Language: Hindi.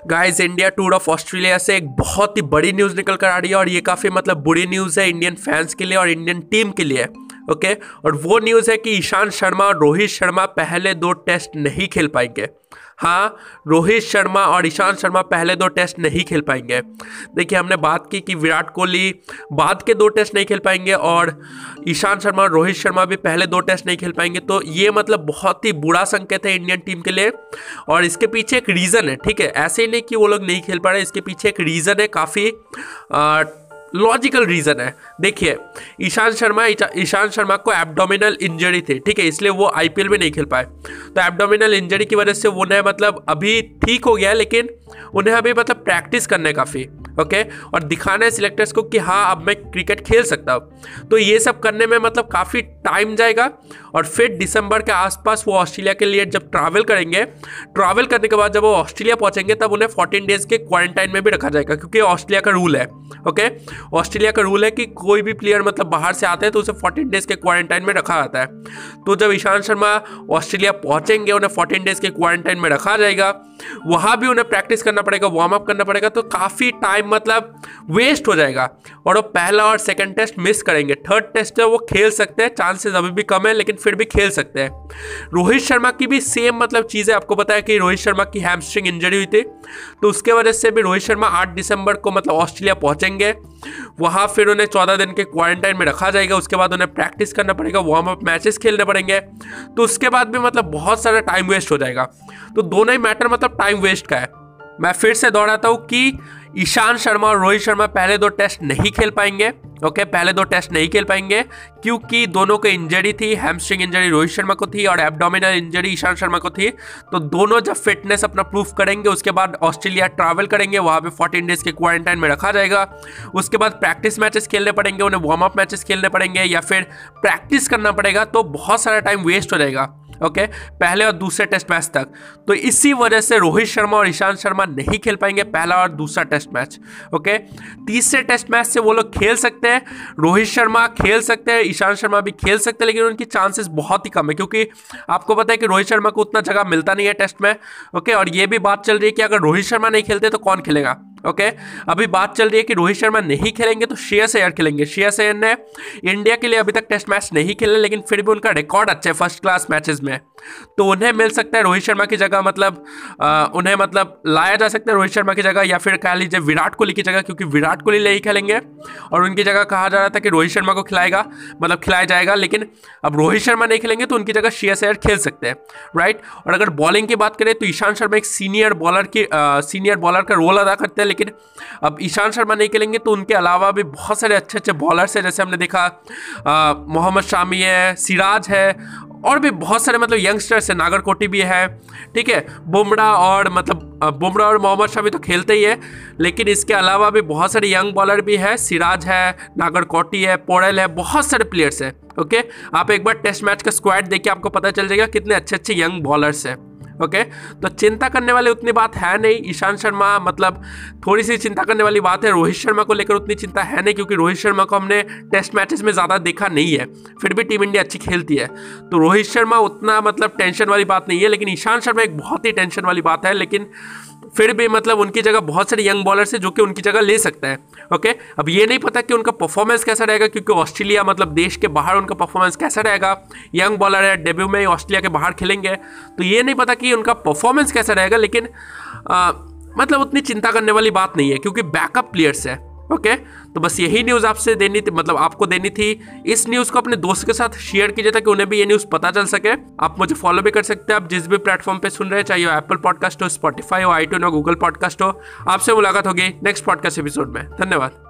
Guys India tour of Australia से एक बहुत ही बड़ी न्यूज़ निकल कर आ रही है और ये काफ़ी मतलब बुरी न्यूज़ है इंडियन फैंस के लिए और इंडियन टीम के लिए। ओके? और वो न्यूज़ है कि ईशांत शर्मा और रोहित शर्मा पहले दो टेस्ट नहीं खेल पाएँगे। हाँ रोहित शर्मा और ईशांत शर्मा पहले दो टेस्ट नहीं खेल पाएँगे। देखिए, हमने बात की कि विराट कोहली बाद के दो टेस्ट नहीं खेल पाएँगे और ईशांत शर्मा और रोहित शर्मा भी पहले दो टेस्ट नहीं खेल पाएँगे। तो ये मतलब बहुत ही बुरा संकेत है इंडियन टीम के लिए। और इसके पीछे एक रीज़न है, ठीक है? ऐसे ही नहीं कि वो लोग नहीं खेल पा रहे, इसके पीछे एक रीज़न है काफ़ी लॉजिकल रीज़न है। देखिए ईशांत शर्मा ईशांत शर्मा को एब्डोमिनल इंजरी थी, ठीक है, इसलिए वो आईपीएल में नहीं खेल पाए। तो एब्डोमिनल इंजरी की वजह से वो न मतलब अभी ठीक हो गया, लेकिन उन्हें अभी मतलब प्रैक्टिस करने काफ़ी ओके और दिखाना है सिलेक्टर्स को कि हाँ अब मैं क्रिकेट खेल सकता हूँ। तो ये सब करने में मतलब काफ़ी टाइम जाएगा और फिर दिसंबर के आसपास वो ऑस्ट्रेलिया के लिए जब ट्रैवल करेंगे ट्रैवल करने के बाद जब वो ऑस्ट्रेलिया पहुँचेंगे, तब उन्हें फोर्टीन डेज़ के क्वारंटाइन में भी रखा जाएगा, क्योंकि ऑस्ट्रेलिया का रूल है ओके ऑस्ट्रेलिया का रूल है कि कोई भी प्लेयर मतलब बाहर से आते हैं तो उसे फोर्टीन डेज़ के क्वारंटाइन में रखा जाता है। तो जब ईशांत शर्मा ऑस्ट्रेलिया पहुँचेंगे, उन्हें फोर्टीन डेज़ के क्वारंटाइन में रखा जाएगा वहाँ भी उन्हें प्रैक्टिस करना पड़ेगा वार्म अप करना पड़ेगा तो काफ़ी टाइम मतलब वेस्ट हो जाएगा। और वो पहला और सेकंड टेस्ट मिस करेंगे। थर्ड टेस्ट है वो खेल सकते हैं चांसेस अभी भी कम है, लेकिन फिर भी खेल सकते हैं। रोहित शर्मा की भी सेम मतलब चीज़ है आपको बताया कि रोहित शर्मा की हैमस्ट्रिंग इंजरी हुई थी तो उसके वजह से भी रोहित शर्मा आठ दिसंबर को मतलब ऑस्ट्रेलिया पहुँचेंगे। वहाँ फिर उन्हें चौदह दिन के क्वारंटाइन में रखा जाएगा, उसके बाद उन्हें प्रैक्टिस करना पड़ेगा वार्म अप मैचेस खेलने पड़ेंगे। तो उसके बाद भी मतलब बहुत सारा टाइम वेस्ट हो जाएगा। तो दोनों ही मैटर मतलब टाइम वेस्ट का है। मैं फिर से दोहराता हूँ कि ईशान शर्मा और रोहित शर्मा पहले दो टेस्ट नहीं खेल पाएँगे। ओके okay, पहले दो टेस्ट नहीं खेल पाएँगे क्योंकि दोनों को इंजरी थी हैमस्ट्रिंग इंजरी रोहित शर्मा को थी और एब्डोमिनल इंजरी ईशांत शर्मा को थी। तो दोनों जब फिटनेस अपना प्रूफ करेंगे उसके बाद ऑस्ट्रेलिया ट्रैवल करेंगे वहाँ पे फोर्टीन डेज़ के क्वारंटाइन में रखा जाएगा। उसके बाद प्रैक्टिस मैचेस खेलने पड़ेंगे उन्हें वार्म अप मैचेस खेलने पड़ेंगे या फिर प्रैक्टिस करना पड़ेगा तो बहुत सारा टाइम वेस्ट हो जाएगा। ओके? पहले और दूसरे टेस्ट मैच तक। तो इसी वजह से रोहित शर्मा और ईशांत शर्मा नहीं खेल पाएँगे पहला और दूसरा टेस्ट मैच ओके तीसरे टेस्ट मैच से वो लोग खेल सकते हैं। रोहित शर्मा खेल सकते हैं, ईशांत शर्मा भी खेल सकते हैं, लेकिन उनकी चांसेस बहुत ही कम है, क्योंकि आपको पता है कि रोहित शर्मा को उतना जगह मिलता नहीं है टेस्ट में। ओके और ये भी बात चल रही है कि अगर रोहित शर्मा नहीं खेलते तो कौन खेलेगा? Okay okay? अभी बात चल रही है कि रोहित शर्मा नहीं खेलेंगे तो श्रेयस अय्यर खेलेंगे। श्रेयस अय्यर ने इंडिया के लिए अभी तक टेस्ट मैच नहीं खेले लेकिन फिर भी उनका रिकॉर्ड अच्छा है फ़र्स्ट क्लास मैचेस में। तो उन्हें मिल सकता है रोहित शर्मा की जगह मतलब आ, उन्हें मतलब लाया जा सकता है रोहित शर्मा की जगह या फिर कह लीजिए विराट कोहली की जगह क्योंकि विराट कोहली नहीं खेलेंगे। और उनकी जगह कहा जा रहा था कि रोहित शर्मा को खिलाएगा मतलब खिलाया जाएगा लेकिन अब रोहित शर्मा नहीं खेलेंगे तो उनकी जगह श्रेयस अय्यर खेल सकते हैं राइट और अगर बॉलिंग की बात करें तो ईशांत शर्मा एक सीनियर बॉलर की सीनियर बॉलर का रोल अदा करते हैं लेकिन अब ईशान शर्मा नहीं खेलेंगे तो उनके अलावा भी बहुत सारे अच्छे अच्छे बॉलर्स हैं, जैसे हमने देखा मोहम्मद शामी है, सिराज है, और भी बहुत सारे मतलब यंगस्टर्स हैं, नागरकोटी भी है, ठीक है, बुमराह और मतलब बुमराह और मोहम्मद शामी तो खेलते ही है, लेकिन इसके अलावा भी बहुत सारे यंग बॉलर भी है, सिराज है, नागरकोटी है, पोड़ल है, बहुत सारे प्लेयर्स हैं ओके आप एक बार टेस्ट मैच का स्क्वाड देखिए आपको पता चल जाएगा कितने अच्छे अच्छे यंग बॉलर्स हैं। ओके? तो चिंता करने वाली उतनी बात है नहीं। ईशांत शर्मा मतलब थोड़ी सी चिंता करने वाली बात है। रोहित शर्मा को लेकर उतनी चिंता है नहीं, क्योंकि रोहित शर्मा को हमने टेस्ट मैचेस में ज़्यादा देखा नहीं है। फिर भी टीम इंडिया अच्छी खेलती है। तो रोहित शर्मा उतना मतलब टेंशन वाली बात नहीं है, लेकिन ईशांत शर्मा एक बहुत ही टेंशन वाली बात है, लेकिन फिर भी मतलब उनकी जगह बहुत सारे यंग बॉलर्स है जो कि उनकी जगह ले सकता है ओके अब ये नहीं पता कि उनका परफॉर्मेंस कैसा रहेगा क्योंकि ऑस्ट्रेलिया मतलब देश के बाहर उनका परफॉर्मेंस कैसा रहेगा। यंग बॉलर है डेब्यू में ऑस्ट्रेलिया के बाहर खेलेंगे तो ये नहीं पता कि उनका परफॉर्मेंस कैसा रहेगा लेकिन आ, मतलब उतनी चिंता करने वाली बात नहीं है क्योंकि बैकअप प्लेयर्स है। ओके? तो बस यही न्यूज़ आपसे देनी थी मतलब आपको देनी थी। इस न्यूज़ को अपने दोस्त के साथ शेयर कीजिए ताकि उन्हें भी ये न्यूज़ पता चल सके। आप मुझे फॉलो भी कर सकते हैं, आप जिस भी प्लेटफॉर्म पे सुन रहे हैं, चाहे वो एप्पल पॉडकास्ट हो स्पॉटीफाई हो आई हो गूगल पॉडकास्ट हो, आपसे मुलाकात होगी नेक्स्ट पॉडकास्ट एपिसोड में। धन्यवाद।